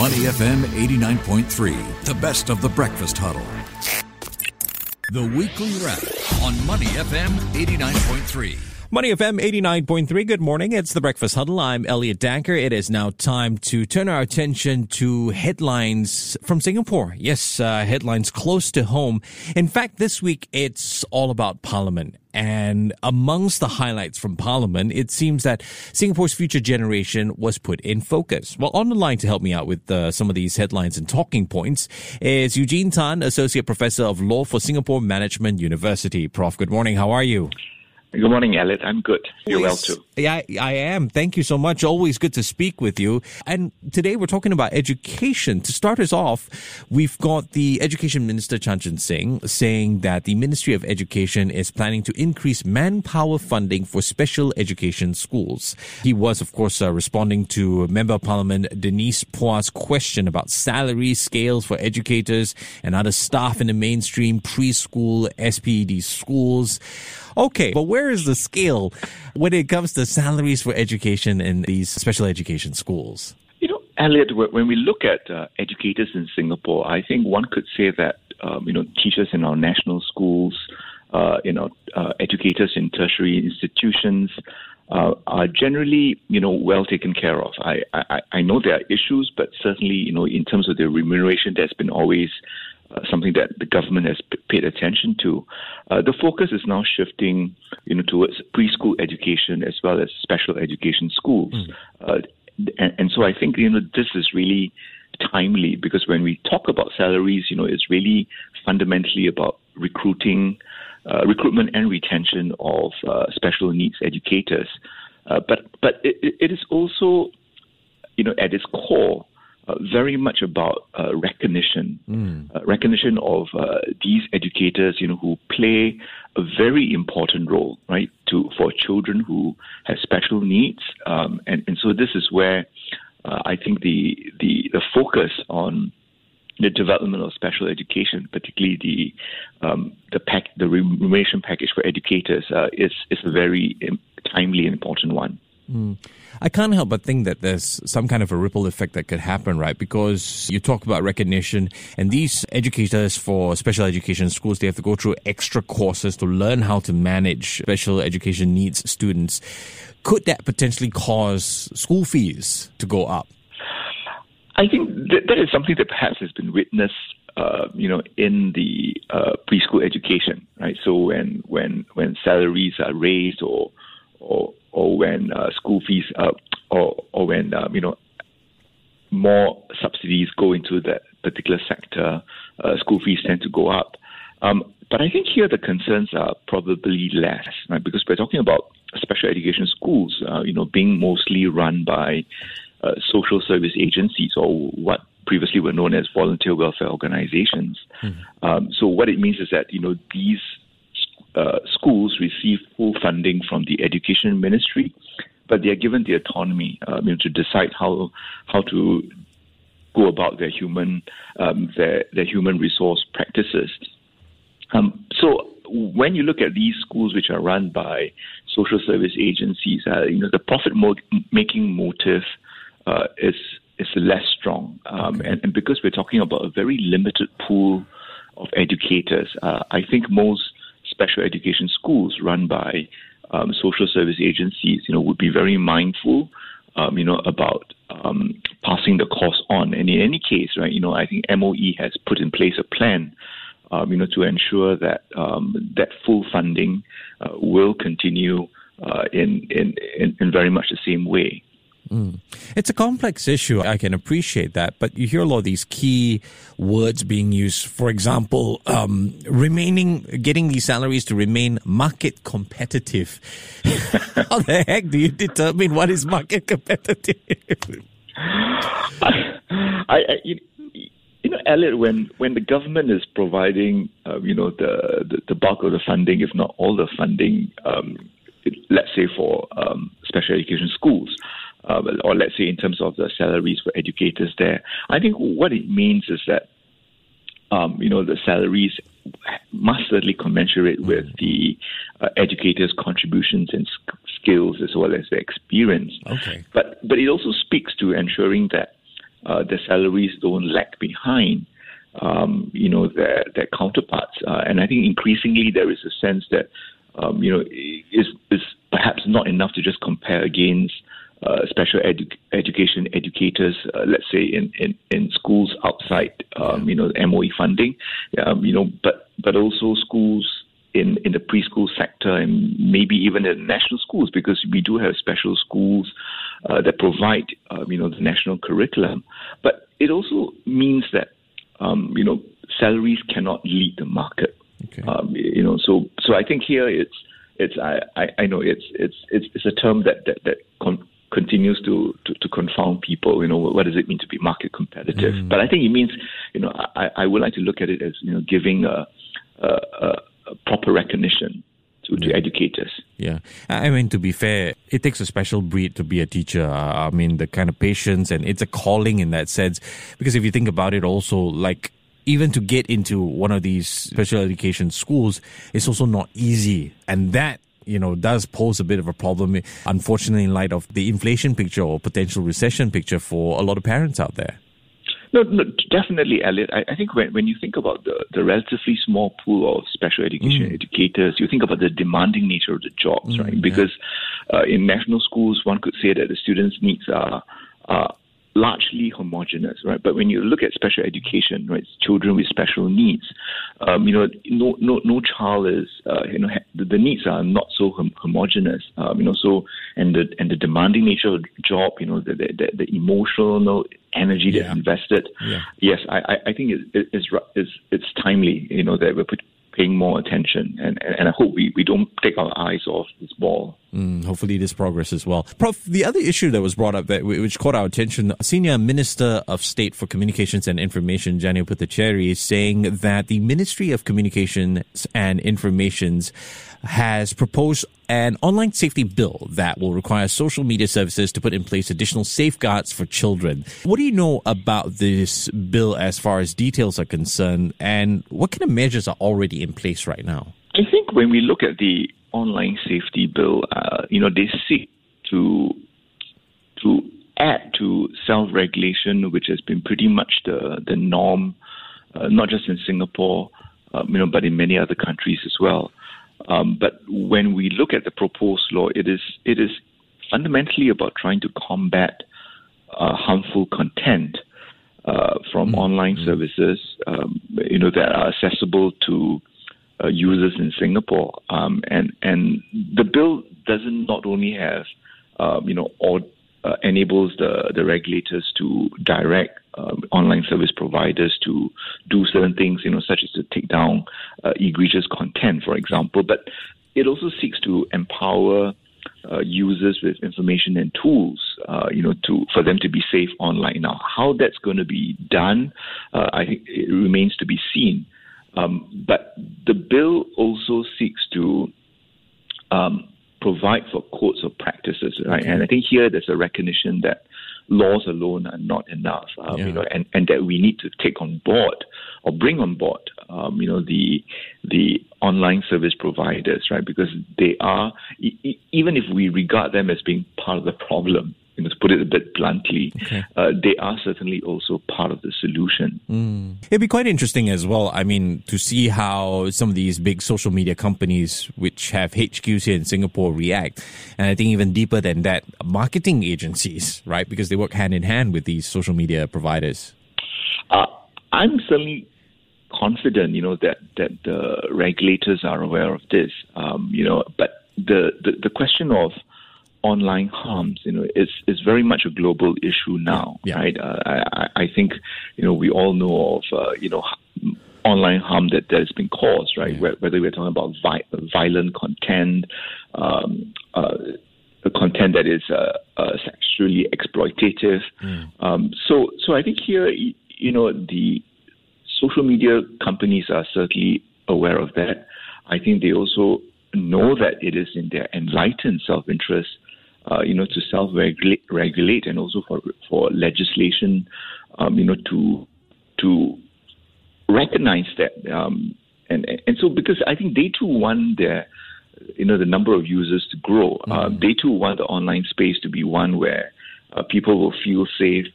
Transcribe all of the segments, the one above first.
Money FM 89.3, the best of the breakfast huddle. The weekly wrap on Money FM 89.3. Money FM 89.3. Good morning. It's the Breakfast Huddle. I'm Elliot Danker. It is now time to turn our attention to headlines from Singapore. Yes, uh, headlines close to home. In fact, this week it's all about Parliament. And amongst the highlights from Parliament, it seems that Singapore's future generation was put in focus. Well, on the line to help me out with uh, some of these headlines and talking points is Eugene Tan, Associate Professor of Law for Singapore Management University. Prof, good morning. How are you? Good morning, Elliot. I'm good. You're well too. Yeah, I am. Thank you so much. Always good to speak with you. And today we're talking about education. To start us off, we've got the Education Minister Chan Chun Sing saying that the Ministry of Education is planning to increase manpower funding for special education schools. He was, of course, uh, responding to Member of Parliament Denise Phua's question about salary scales for educators and other staff in the mainstream preschool SPED schools. Okay, but where is the scale when it comes to salaries for education in these special education schools? You know, Elliot, when we look at uh, educators in Singapore, I think one could say that um, you know teachers in our national schools, uh, you know, uh, educators in tertiary institutions. Uh, are generally, you know, well taken care of. I, I, I know there are issues, but certainly, you know, in terms of their remuneration, there's been always uh, something that the government has p- paid attention to. Uh, the focus is now shifting, you know, towards preschool education as well as special education schools, mm. uh, and, and, so I think you know this is really timely because when we talk about salaries, you know, it's really fundamentally about recruiting, uh, recruitment and retention of uh, special needs educators. but but it, it is also, you know, at its core uh, very much about uh, recognition, mm. uh, recognition of uh, these educators, you know, who play a very important role, right, to for children who have special needs, um, and and so this is where uh, I think the the the focus on the development of special education, particularly the um, the pack the remuneration package for educators, uh, is is a very timely and important one. Mm. I can't help but think that there's some kind of a ripple effect that could happen, right? Because you talk about recognition, and these educators for special education schools, they have to go through extra courses to learn how to manage special education needs students. Could that potentially cause school fees to go up? I think that, that is something that perhaps has been witnessed uh, you know, in the uh, preschool education, right? So when when when salaries are raised or or or when uh, school fees uh, or or when um, you know more subsidies go into that particular sector, uh, school fees tend to go up. Um, but I think here the concerns are probably less, right? Because we're talking about special education schools, uh, you know, being mostly run by uh, social service agencies or what previously were known as volunteer welfare organizations. Mm-hmm. Um, so what it means is that you know these uh, schools receive full funding from the education ministry, but they are given the autonomy know, to decide how how to go about their human um, their their human resource practices. Um, so when you look at these schools which are run by social service agencies, uh, you know the profit mo- making motive uh, is is less strong, um, and, and, because we're talking about a very limited pool of educators, uh, I think most special education schools run by um, social service agencies, you know, would be very mindful, um, you know, about um, passing the cost on. And in any case, right, you know, I think MOE has put in place a plan, um, you know, to ensure that um, that full funding uh, will continue uh, in, in in very much the same way. Mm. It's a complex issue. I can appreciate that, but you hear a lot of these key words being used. For example, um, remaining, getting these salaries to remain market competitive. How the heck do you determine what is market competitive? I, I, you, you know, Elliot, when when the government is providing, uh, you know, the, the, the bulk of the funding, if not all the funding, um, let's say for um, special education schools uh, or let's say in terms of the salaries for educators there. I think what it means is that um, you know the salaries must certainly commensurate with mm. the uh, educators' contributions and skills as well as their experience. Okay. But but it also speaks to ensuring that uh, their salaries don't lag behind, um, you know, their their counterparts. Uh, and I think increasingly there is a sense that, um, you know, is is perhaps not enough to just compare against. Uh, special edu- education educators, uh, let's say in, in, in schools outside, um, you know, MOE funding, um, you know, but but also schools in, in the preschool sector and maybe even in national schools because we do have special schools uh, that provide um, you know the national curriculum. But it also means that um, you know salaries cannot lead the market. Okay. Um, you know, so so I think here it's it's I, I, I know it's it's it's it's a term that that that con- continues to, to, to confound people. You know, what does it mean to be market competitive? Mm. But I think it means, you know, I, I would like to look at it as you know giving a, a, a proper recognition to, to educators. Yeah. I mean, to be fair, it takes a special breed to be a teacher. I mean, the kind of patience and it's a calling in that sense. Because if you think about it, also, like, even to get into one of these special education schools, it's also not easy. And that you know, does pose a bit of a problem, unfortunately, in light of the inflation picture or potential recession picture for a lot of parents out there. No, no, definitely, Elliot. I, I think when, when you think about the, the relatively small pool of special education mm. educators, you think about the demanding nature of the jobs, mm, right? Because yeah. uh, in national schools, one could say that the students' needs are, are largely homogenous, right? But when you look at special education, right, children with special needs, um, you know, no, no, no child is, uh, you know, the, the, needs are not so hom- homogenous, um, you know, so and the and the demanding nature of the job, you know, the the, the emotional energy that's yeah. invested. Yeah. Yes, I, I think it, it, it's it's it's timely, you know, that we're put, paying more attention. And, and I hope we, we don't take our eyes off this ball. Mm, hopefully, this progress as well. Prof, the other issue that was brought up that which caught our attention, Senior Minister of State for Communications and Information, Janil Puthucheary, is saying that the Ministry of Communications and Informations has proposed an online safety bill that will require social media services to put in place additional safeguards for children. What do you know about this bill as far as details are concerned, and what kind of measures are already in place right now? I think when we look at the online safety bill, uh, you know, they seek to to add to self-regulation, which has been pretty much the the norm, uh, not just in Singapore, uh, you know, but in many other countries as well. Um, but when we look at the proposed law, it is it is fundamentally about trying to combat uh, harmful content uh, from mm-hmm. online mm. services, um, you know, that are accessible to uh, users in Singapore. Um, and and the bill doesn't not only have, um, you know, all, uh, enables the the regulators to direct um, online service providers to do certain things, you know, such as to take down uh, egregious content, for example. But it also seeks to empower uh, users with information and tools, uh, you know, to for them to be safe online. Now, how that's going to be done, uh, I think it remains to be seen. Um, but the bill also seeks to um, provide for codes of practices, right? Okay. And I think here there's a recognition that laws alone are not enough, um, yeah. you know, and, and that we need to take on board or bring on board, um, you know, the the online service providers, right? Because they are, e- even if we regard them as being part of the problem, you know, to put it a bit bluntly, okay. uh, they are certainly also part of the solution. Mm. It'd be quite interesting as well. I mean, to see how some of these big social media companies, which have HQs here in Singapore, react. And I think even deeper than that, marketing agencies, right? Because they work hand in hand with these social media providers. Uh, I'm certainly confident, you know, that that the regulators are aware of this. Um, you know, but the, the the question of online harms, you know, is is very much a global issue now, yeah. right? Uh, I, I think, you know, we all know of, uh, you know, online harm that, that has been caused, right? Yeah. Whether we're talking about vi- violent content, um, uh, content that is uh, uh, sexually exploitative. Mm. Um, so, so I think here, you know, the social media companies are certainly aware of that. I think they also know that it is in their enlightened self-interest uh, you know, to self-regulate and also for for legislation, um, you know, to to recognize that. Um, and and so because I think they too want their you know the number of users to grow. Uh, mm-hmm. Uh, they too want the online space to be one where uh, people will feel safe.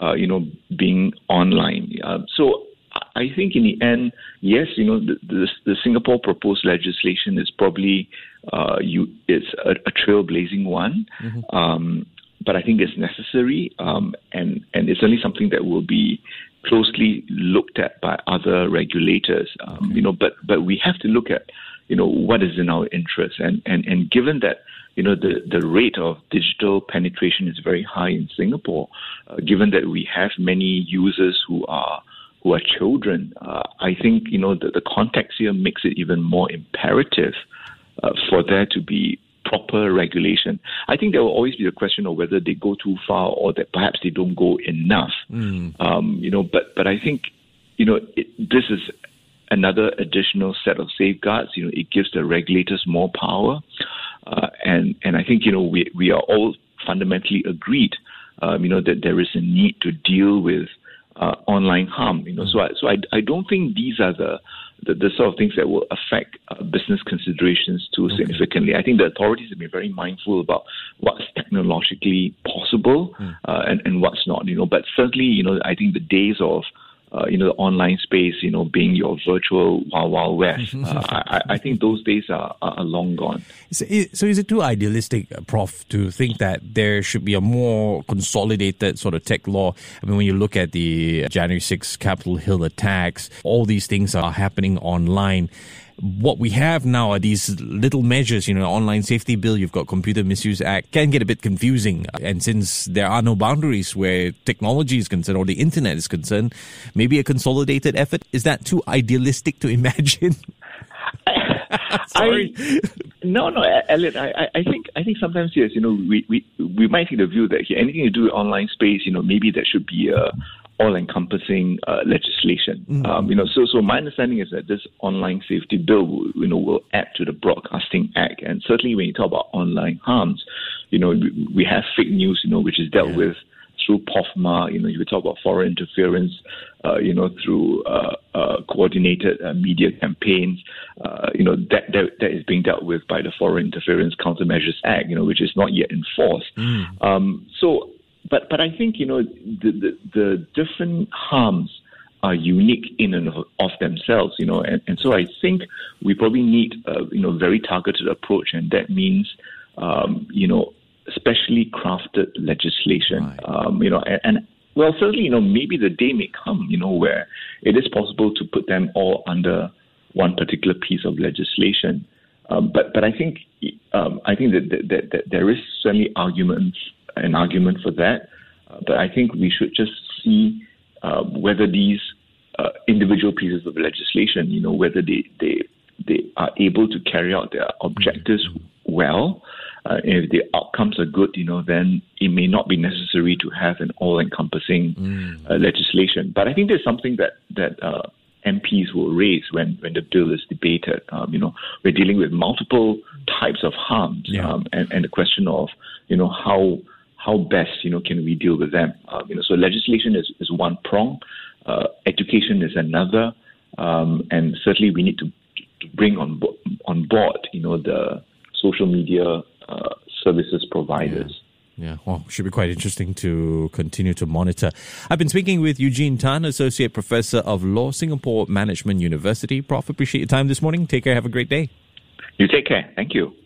uh, you know, being online. Uh, so I think in the end, yes, you know, the, the, the Singapore proposed legislation is probably uh, you it's a, a trailblazing one. Mm-hmm. Um, but I think it's necessary, um, and and it's only something that will be closely looked at by other regulators. Um, okay. You know, but but we have to look at you know what is in our interest, and and and given that you know the the rate of digital penetration is very high in Singapore, uh, given that we have many users who are who are children, uh, I think you know the, the context here makes it even more imperative uh, for there to be proper regulation. I think there will always be a question of whether they go too far or that perhaps they don't go enough. Mm. Um, you know, but but I think you know it, this is another additional set of safeguards. You know, it gives the regulators more power, uh, and and I think you know we we are all fundamentally agreed. Um, you know that there is a need to deal with uh, online harm. You know, so I, so I, I don't think these are the, the, the sort of things that will affect uh, business considerations too okay. significantly. I think the authorities have been very mindful about what's technologically possible mm. uh, and and what's not. You know, but certainly, you know, I think the days of uh, you know, the online space, you know, being your virtual wild, wild west. Uh, I, I, think those days are, are long gone. So, so is it too idealistic, uh, Prof, to think that there should be a more consolidated sort of tech law? I mean, when you look at the January 6th Capitol Hill attacks, all these things are happening online what we have now are these little measures, you know, online safety bill, you've got computer misuse act, can get a bit confusing. And since there are no boundaries where technology is concerned or the internet is concerned, maybe a consolidated effort, is that too idealistic to imagine? Sorry. I, no, no, Elliot. I, I think I think sometimes yes, you know, we, we we might take the view that anything to do with online space, you know, maybe that should be a all-encompassing uh, legislation. Mm-hmm. Um, you know, so so my understanding is that this online safety bill, will, you know, will add to the Broadcasting Act, and certainly when you talk about online harms, you know, we, we have fake news, you know, which is dealt yeah. with through POFMA. You know, you talk about foreign interference, uh, you know, through uh, uh, coordinated uh, media campaigns. Uh, you know, that, that that is being dealt with by the Foreign Interference Countermeasures Act. You know, which is not yet enforced. Mm. Um, so but but I think you know the the, the different harms are unique in and of themselves, you know, and, and so I think we probably need a you know very targeted approach, and that means um, you know specially crafted legislation, right. um, you know, and, and well, certainly, you know, maybe the day may come, you know, where it is possible to put them all under one particular piece of legislation. Um, but but I think um, I think that, that, that, there is certainly arguments an argument for that. Uh, but I think we should just see uh, whether these uh, individual pieces of legislation, you know, whether they, they, they are able to carry out their objectives well. Uh, if the outcomes are good, you know, then it may not be necessary to have an all-encompassing mm. uh, legislation. But I think there's something that that uh, MPs will raise when, when the bill is debated. Um, you know, we're dealing with multiple types of harms, yeah. um, and, and the question of you know how how best you know can we deal with them? Um, you know, so legislation is, is one prong, uh, education is another, um, and certainly we need to, to bring on bo- on board you know the social media uh, services providers. Yeah. Yeah, well, should be quite interesting to continue to monitor. I've been speaking with Eugene Tan, Associate Professor of Law, Singapore Management University. Prof, appreciate your time this morning. Take care. Have a great day. You take care. Thank you.